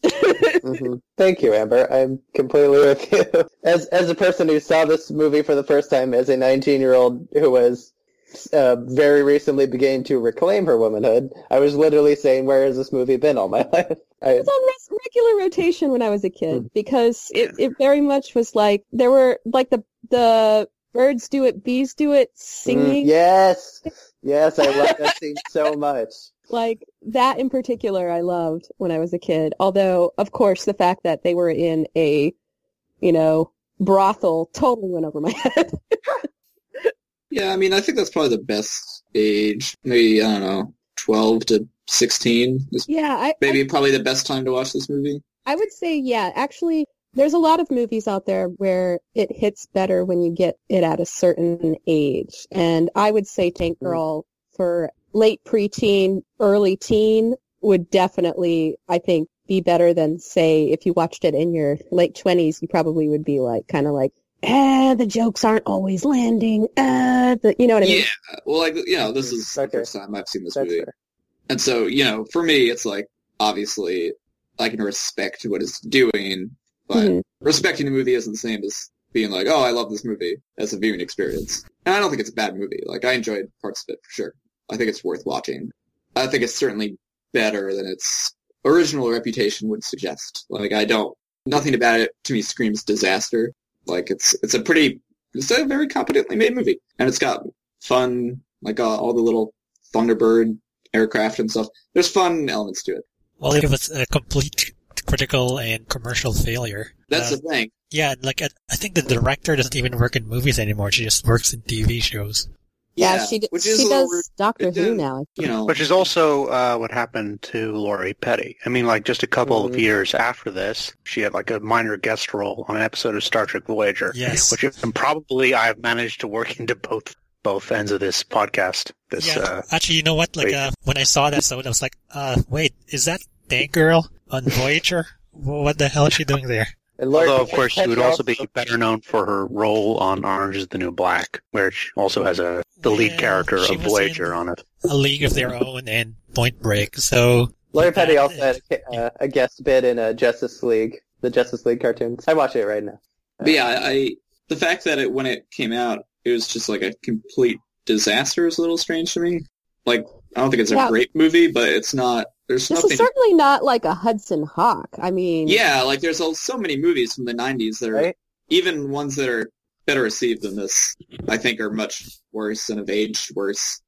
Mhm. Thank you, Amber. I'm completely with you. As as a person who saw this movie for the first time as a 19 year old who was uh, very recently beginning to reclaim her womanhood, I was literally saying, "Where has this movie been all my life?" I, It was on res- regular rotation when I was a kid because it, it very much was like there were like the the birds do it, bees do it, Mm, singing yes, yes, I love that scene so much. Like that in particular. I loved when I was a kid. Although, of course, the fact that they were in a you know brothel totally went over my head. Yeah, I mean, I think that's probably the best age. Maybe, I don't know, 12 to 16 is yeah, I, I maybe probably the best time to watch this movie. I would say, yeah, actually, there's a lot of movies out there where it hits better when you get it at a certain age. And I would say Tank mm-hmm. Girl for late preteen, early teen would definitely, I think, be better than, say, if you watched it in your late 20s, you probably would be like, kind of like, eh, the jokes aren't always landing. Uh, the, you know what I mean? Yeah, well, like, you know, this is the first time I've seen this That's movie. fair. And so, you know, for me, it's like, obviously, I can respect what it's doing, but Mhm. respecting the movie isn't the same as being like, oh, I love this movie as a viewing experience. And I don't think it's a bad movie. Like, I enjoyed parts of it for sure. I think it's worth watching. I think it's certainly better than its original reputation would suggest. Like, I don't, nothing about it to me screams disaster. Like, it's, it's a pretty, it's a very competently made movie. And it's got fun, like, uh, all the little Thunderbird aircraft and stuff. There's fun elements to it. Well, it was a complete critical and commercial failure. That's Uh, the thing. yeah, like I, I think the director doesn't even work in movies anymore. She just works in TV shows. Yeah, she, d- which she is a does little weird, Doctor It Who did- now. you know. Which is also uh, what happened to Lori Petty. I mean, like just a couple of Mhm. years after this, she had like a minor guest role on an episode of Star Trek Voyager. Yes. Which and probably I've managed to work into both both ends of this podcast. This yeah, uh, actually, you know what? Like, uh, when I saw that episode, I was like, uh, wait, is that Tank Girl on Voyager? What the hell is she doing there? And Lord- although of course she would also be better known for her role on Orange is the New Black, where she also has a the lead Yeah, character she of Voyager on it. A League of Their Own and Point Break. So, Lori Petty that- also had a, uh, a guest bit in a Justice League, the Justice League cartoons. I watch it right now. But yeah, I, I the fact that it when it came out, it was just like a complete disaster is a little strange to me. Like I don't think it's a Yeah. great movie, but it's not. There's This nothing. is certainly not like a Hudson Hawk. I mean, yeah, like there's al- so many movies from the '90s that are Right? even ones that are better received than this. I think are much worse and have aged worse.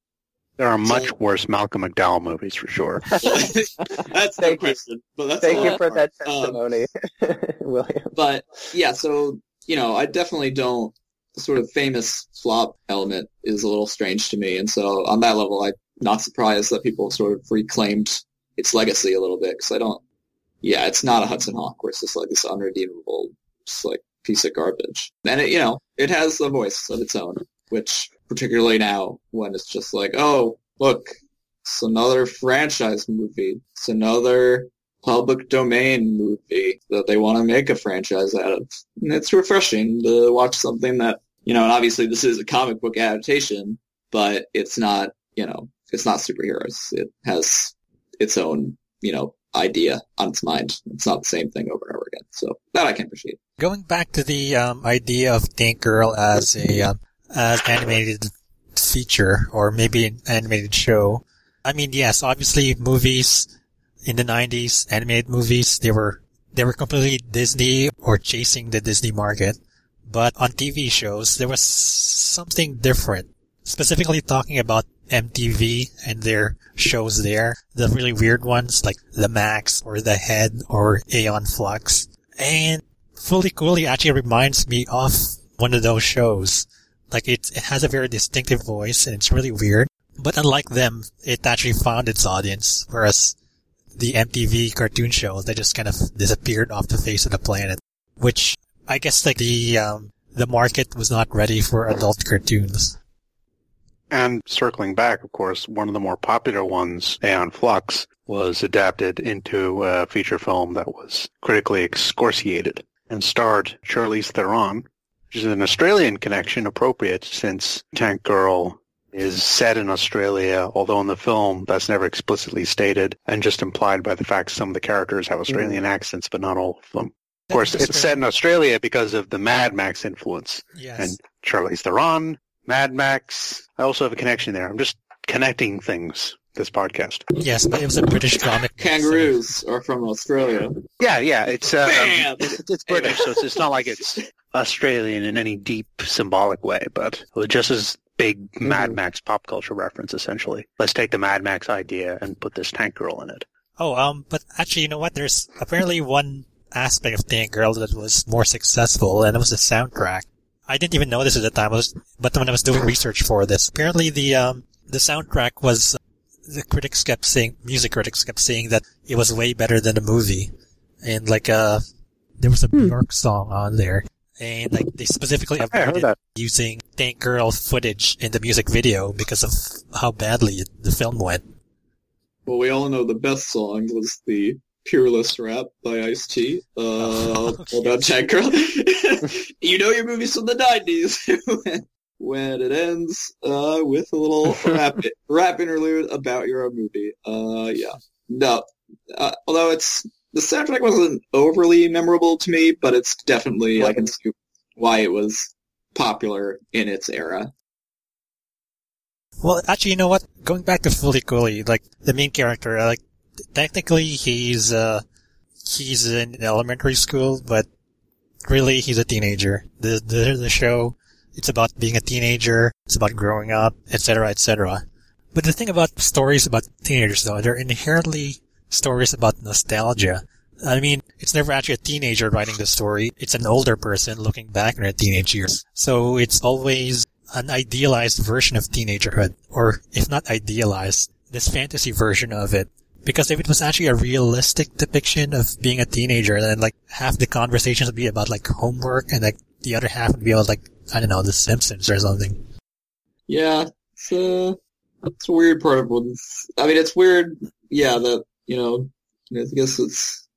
There are much So- worse Malcolm McDowell movies for sure. that's no Thank you. question. But that's Thank you lot for that Um, testimony, William. but yeah, so you know, I definitely don't. The sort of famous flop element is a little strange to me, and so on that level, I'm not surprised that people sort of reclaimed its legacy a little bit because I don't. Yeah, it's not a Hudson Hawk where it's just like this unredeemable, just like piece of garbage, and it, you know, it has a voice of its own, which particularly now when it's just like, oh, look, it's another franchise movie, it's another public domain movie that they want to make a franchise out of. And it's refreshing to watch something that, you know, and obviously this is a comic book adaptation, but it's not, you know, it's not superheroes. It has its own, you know, idea on its mind. It's not the same thing over and over again. So that I can appreciate. Going back to the um, idea of Tank Girl as a um, as animated feature or maybe an animated show. I mean, yes, obviously movies in the 90s, animated movies, they were they were completely Disney or chasing the Disney market. But on TV shows, there was something different. Specifically talking about MTV and their shows there. The really weird ones like The Maxx or The Head or Aeon Flux. And Fooly Cooly actually reminds me of one of those shows. Like it, it has a very distinctive voice and it's really weird. But unlike them, it actually found its audience, whereas the MTV cartoon shows, they just kind of disappeared off the face of the planet. Which I guess like the um, the market was not ready for adult cartoons. And circling back, of course, one of the more popular ones, Aeon Flux, was adapted into a feature film that was critically excoriated and starred Charlize Theron, which is an Australian connection appropriate since Tank Girl is set in Australia, although in the film that's never explicitly stated and just implied by the fact some of the characters have Australian mm. accents, but not all of them. Of course, it's set in Australia because of the Mad Max influence. Yes. And Charlize Theron, Mad Max. I also have a connection there. I'm just connecting things this podcast. Yes, it was a British comic. Kangaroos are from Australia. Yeah, yeah, it's uh, it's, it's, British, so it's, it's not like it's Australian in any deep symbolic way, but just as big mm-hmm. Mad Max pop culture reference, essentially. Let's take the Mad Max idea and put this tank girl in it. Oh, um, but actually, you know what? There's apparently one aspect of Tank Girl that was more successful, and it was the soundtrack. I didn't even know this at the time, but when I was doing research for this, apparently the um, the soundtrack was the critics kept saying, music critics kept saying that it was way better than the movie, and like uh, there was a hmm. Bjork song on there, and like they specifically avoided using Tank Girl footage in the music video because of how badly the film went. Well, we all know the best song was the Peerless Rap by Ice-T, uh, okay. about Tank Girl. you know your movies from the 90s. when it ends, uh, with a little rap, rap interlude about your own movie. Uh, yeah. No. Uh, although it's, the soundtrack wasn't overly memorable to me, but it's definitely, I can see why it was popular in its era. Well, actually, you know what? Going back to Fooly Cooly, like, the main character, like, technically he's, uh, he's in elementary school, but really he's a teenager. The, the, the show, it's about being a teenager, it's about growing up, etc., etc. But the thing about stories about teenagers, though, they're inherently stories about nostalgia. I mean, it's never actually a teenager writing the story. It's an older person looking back on their teenage years. So it's always an idealized version of teenagerhood, or if not idealized, this fantasy version of it. Because if it was actually a realistic depiction of being a teenager, then like half the conversations would be about like homework and like the other half would be about like, I don't know, The Simpsons or something. Yeah, it's a, it's a weird part of what's, I mean, it's weird, yeah, that, you know, I guess it's,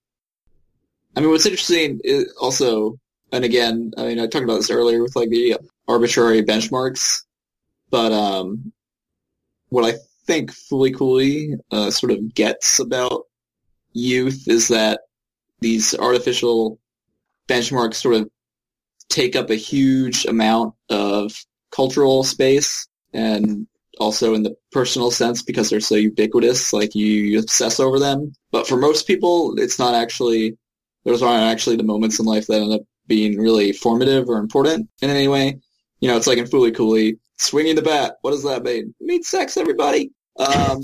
I mean, what's interesting is also, and again, I mean, I talked about this earlier with like the arbitrary benchmarks, but um, what I think Cooly uh, sort of gets about youth is that these artificial benchmarks sort of take up a huge amount of cultural space and also in the personal sense because they're so ubiquitous, like you, you obsess over them. But for most people, it's not actually those aren't actually the moments in life that end up being really formative or important in any way. You know, it's like in Fooly Cooly, swinging the bat. What does that mean? It means sex, everybody. Um,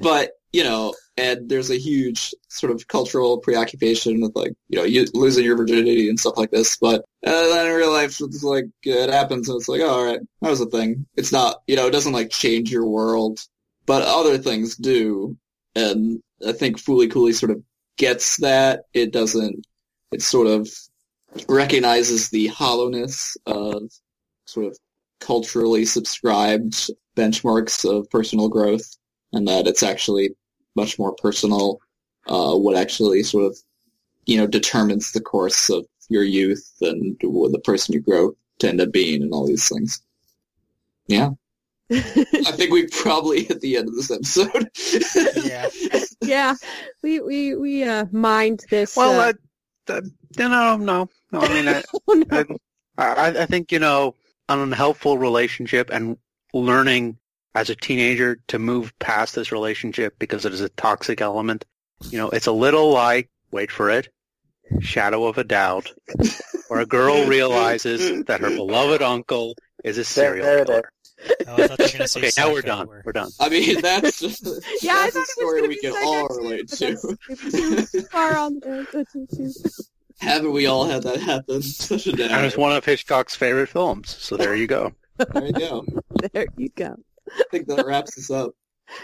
but you know, and there's a huge sort of cultural preoccupation with like, you know, you losing your virginity and stuff like this. But uh, then in real life, it's like it happens, and it's like, oh, all right, that was a thing. It's not, you know, it doesn't like change your world, but other things do. And I think Fooly Cooly sort of gets that. It doesn't, it sort of recognizes the hollowness of sort of culturally subscribed benchmarks of personal growth and that it's actually much more personal uh, what actually sort of, you know, determines the course of your youth and what the person you grow to end up being and all these things. Yeah. I think we probably hit the end of this episode. Yeah. yeah, we we we uh mined this. Well, uh, uh, uh, no, no, no. I mean, I, oh, no. I, I think you know, an unhelpful relationship and learning as a teenager to move past this relationship because it is a toxic element. You know, it's a little like, wait for it, shadow of a doubt, where a girl realizes that her beloved uncle is a serial there it killer. Oh, I thought you were gonna say Okay, now we're done. war. We're done. I mean, that's yeah, I that's thought a it was story we can all relate to. that's- it's too far on the too, too. Haven't we all had that happen? Such a And it's one of Hitchcock's favorite films, so there you go. There you go. There you go. I think that wraps us up.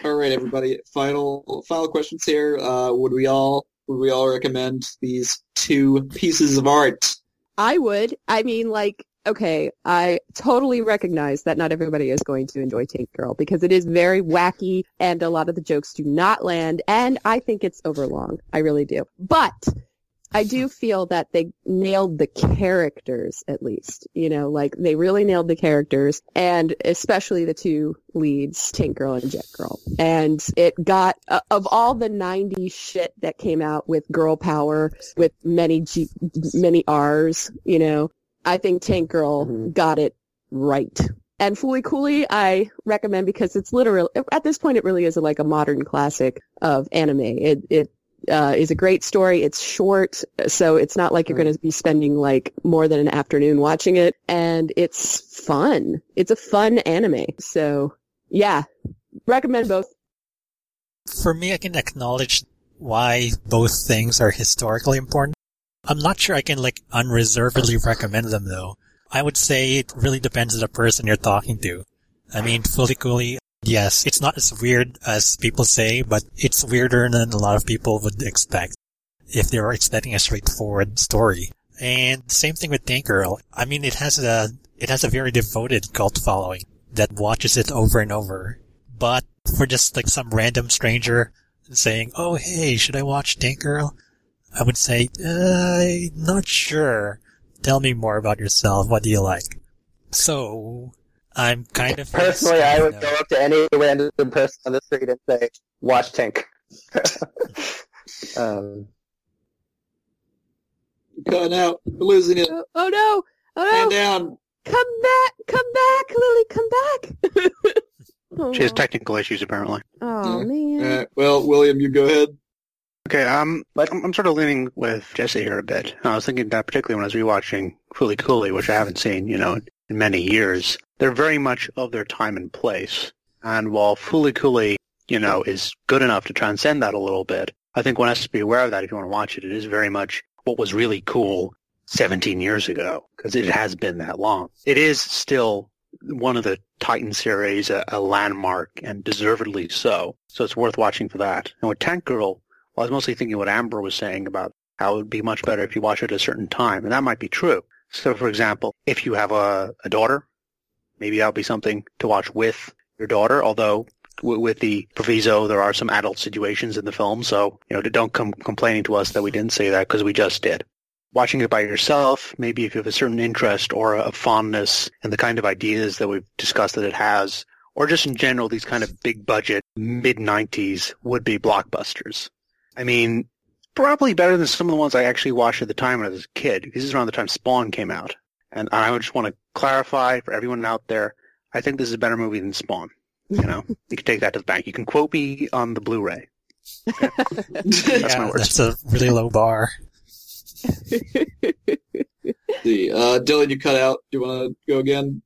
All right, everybody. Final final questions here. Uh, would we all would we all recommend these two pieces of art? I would. I mean, like, okay, I totally recognize that not everybody is going to enjoy Tank Girl because it is very wacky and a lot of the jokes do not land and I think it's overlong. I really do. But I do feel that they nailed the characters at least, you know, like they really nailed the characters and especially the two leads, Tank Girl and Jet Girl. And it got, uh, of all the 90s shit that came out with girl power, with many G, many R's, you know, I think Tank Girl Mhm. got it right. And Fooly Cooly, I recommend because it's literal. At this point, it really is like a modern classic of anime. It it uh, is a great story. It's short, so it's not like you're going to be spending like more than an afternoon watching it. And it's fun. It's a fun anime. So yeah, recommend both. For me, I can acknowledge why both things are historically important. I'm not sure I can like unreservedly recommend them though. I would say it really depends on the person you're talking to. I mean, Fooly Cooly, yes, it's not as weird as people say, but it's weirder than a lot of people would expect if they were expecting a straightforward story. And same thing with Tank Girl. I mean, it has a, it has a very devoted cult following that watches it over and over. But for just like some random stranger saying, "Oh, hey, should I watch Tank Girl?" I would say, uh, "Not sure. Tell me more about yourself. What do you like?" So, I'm kind of Personally, I would no. go up to any random person on the street and say, "Watch Tank." um, Cutting out. We're losing it. Oh, oh no! Oh Man no! down. Come back! Come back, Lily! Come back! oh, She has technical issues apparently. oh Yeah. man. All right. Well, William, you go ahead. Okay, um, But- I'm, I'm sort of leaning with Jesse here a bit. I was thinking that particularly when I was rewatching Fooly Cooly, which I haven't seen, you know, in, many years, they're very much of their time and place. And while Fooly Cooly, you know, is good enough to transcend that a little bit, I think one has to be aware of that if you want to watch it. It is very much what was really cool 17 years ago, because it has been that long. It is still one of the Titan series, a, a landmark, and deservedly so. So it's worth watching for that. And with Tank Girl, well, I was mostly thinking what Amber was saying about how it would be much better if you watch it at a certain time, and that might be true. So, for example, if you have a, a daughter, maybe that would be something to watch with your daughter, although with the proviso there are some adult situations in the film, so, you know, don't come complaining to us that we didn't say that because we just did. Watching it by yourself, maybe if you have a certain interest or a fondness and the kind of ideas that we've discussed that it has, or just in general, these kind of big budget mid-90s would-be blockbusters. I mean, probably better than some of the ones I actually watched at the time when I was a kid. This is around the time Spawn came out. And I just want to clarify for everyone out there, I think this is a better movie than Spawn. You know, you can take that to the bank. You can quote me on the Blu-ray. Yeah, That's my words. That's a really low bar. See, uh, Dylan, you cut out. Do you want to go again?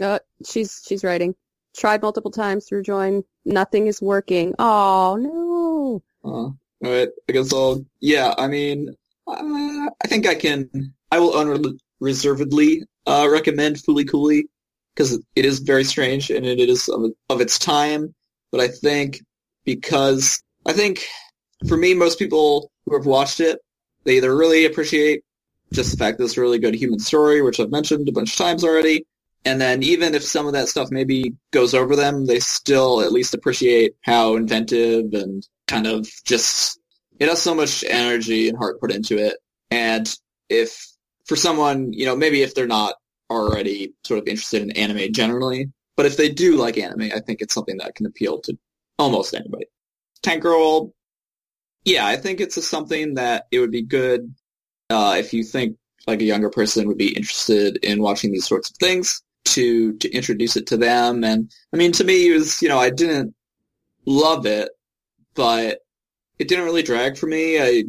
Uh, she's she's writing. Tried multiple times to rejoin. Nothing is working. Oh no. Uh, right. I guess I'll. Yeah. I mean, uh, I think I can. I will unreservedly uh, recommend Fooly Cooly because it is very strange and it is of, of its time. But I think because I think for me, most people who have watched it, they either really appreciate just the fact that it's a really good human story, which I've mentioned a bunch of times already. And then even if some of that stuff maybe goes over them, they still at least appreciate how inventive and kind of just it has so much energy and heart put into it. And if for someone, you know, maybe if they're not already sort of interested in anime generally, but if they do like anime, I think it's something that can appeal to almost anybody. Tank Girl, yeah, I think it's something that it would be good uh, if you think like a younger person would be interested in watching these sorts of things to to introduce it to them. And I mean, to me, it was you know I didn't love it, but it didn't really drag for me. I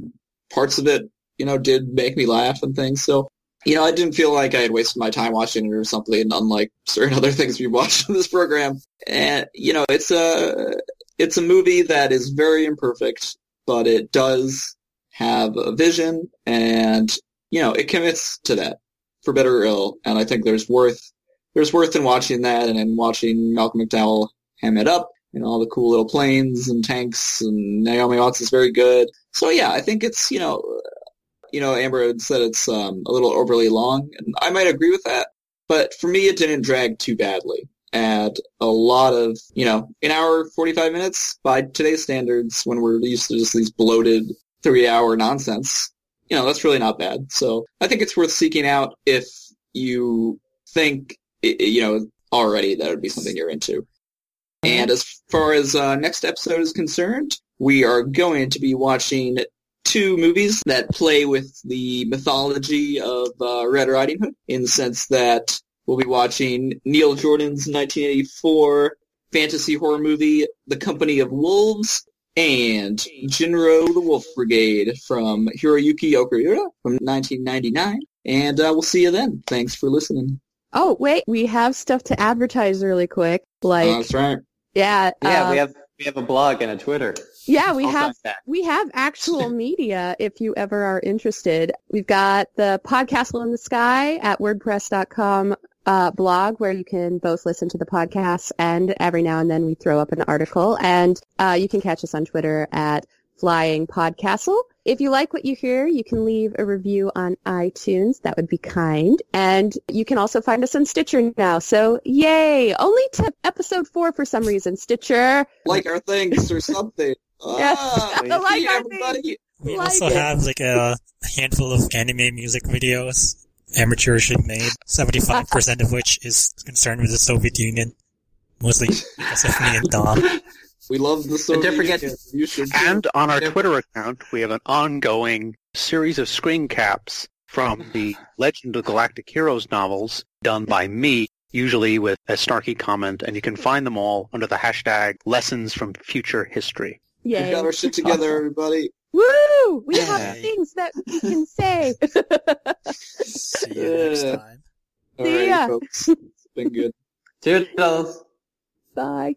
parts of it you know did make me laugh and things. So you know I didn't feel like I had wasted my time watching it or something. Unlike certain other things we've watched on this program, and you know it's a it's a movie that is very imperfect, but it does have a vision and you know it commits to that for better or ill and i think there's worth there's worth in watching that and in watching malcolm mcdowell ham it up and all the cool little planes and tanks and naomi watts is very good so yeah i think it's you know you know amber had said it's um, a little overly long and i might agree with that but for me it didn't drag too badly and a lot of, you know, an hour, 45 minutes by today's standards when we're used to just these bloated three hour nonsense, you know, that's really not bad. So I think it's worth seeking out if you think, you know, already that would be something you're into. And as far as uh, next episode is concerned, we are going to be watching two movies that play with the mythology of uh, Red Riding Hood in the sense that we'll be watching Neil Jordan's 1984 fantasy horror movie, The Company of Wolves, and Jin-Roh the Wolf Brigade from Hiroyuki Okiura from 1999. And uh, we'll see you then. Thanks for listening. Oh, wait, we have stuff to advertise really quick. Like, that's right. Yeah, Yeah, uh, we have we have a blog and a Twitter. yeah, we I'll have we have actual media if you ever are interested. We've got the Podcastle in the Sky at wordpress.com uh, blog where you can both listen to the podcast and every now and then we throw up an article and uh, you can catch us on Twitter at Flying Podcastle. If you like what you hear, you can leave a review on iTunes. That would be kind. And you can also find us on Stitcher now. So yay! Only to episode four for some reason. Stitcher. Like our things or something. Yes. Ah, Like see our everybody. We Like also it. have like a handful of anime music videos, amateurishly made, 75% of which is concerned with the Soviet Union. Mostly because of me and Dom. We love the Soviet don't forget- Union. You should. And on our Yeah. Twitter account, we have an ongoing series of screen caps from the Legend of Galactic Heroes novels done by me, usually with a snarky comment, and you can find them all under the hashtag Lessons from Future History. we Yay. got our shit together, everybody. Woo! We have things that we can say. See you next time. All See right, ya. folks. It's been good. Toodles. Bye.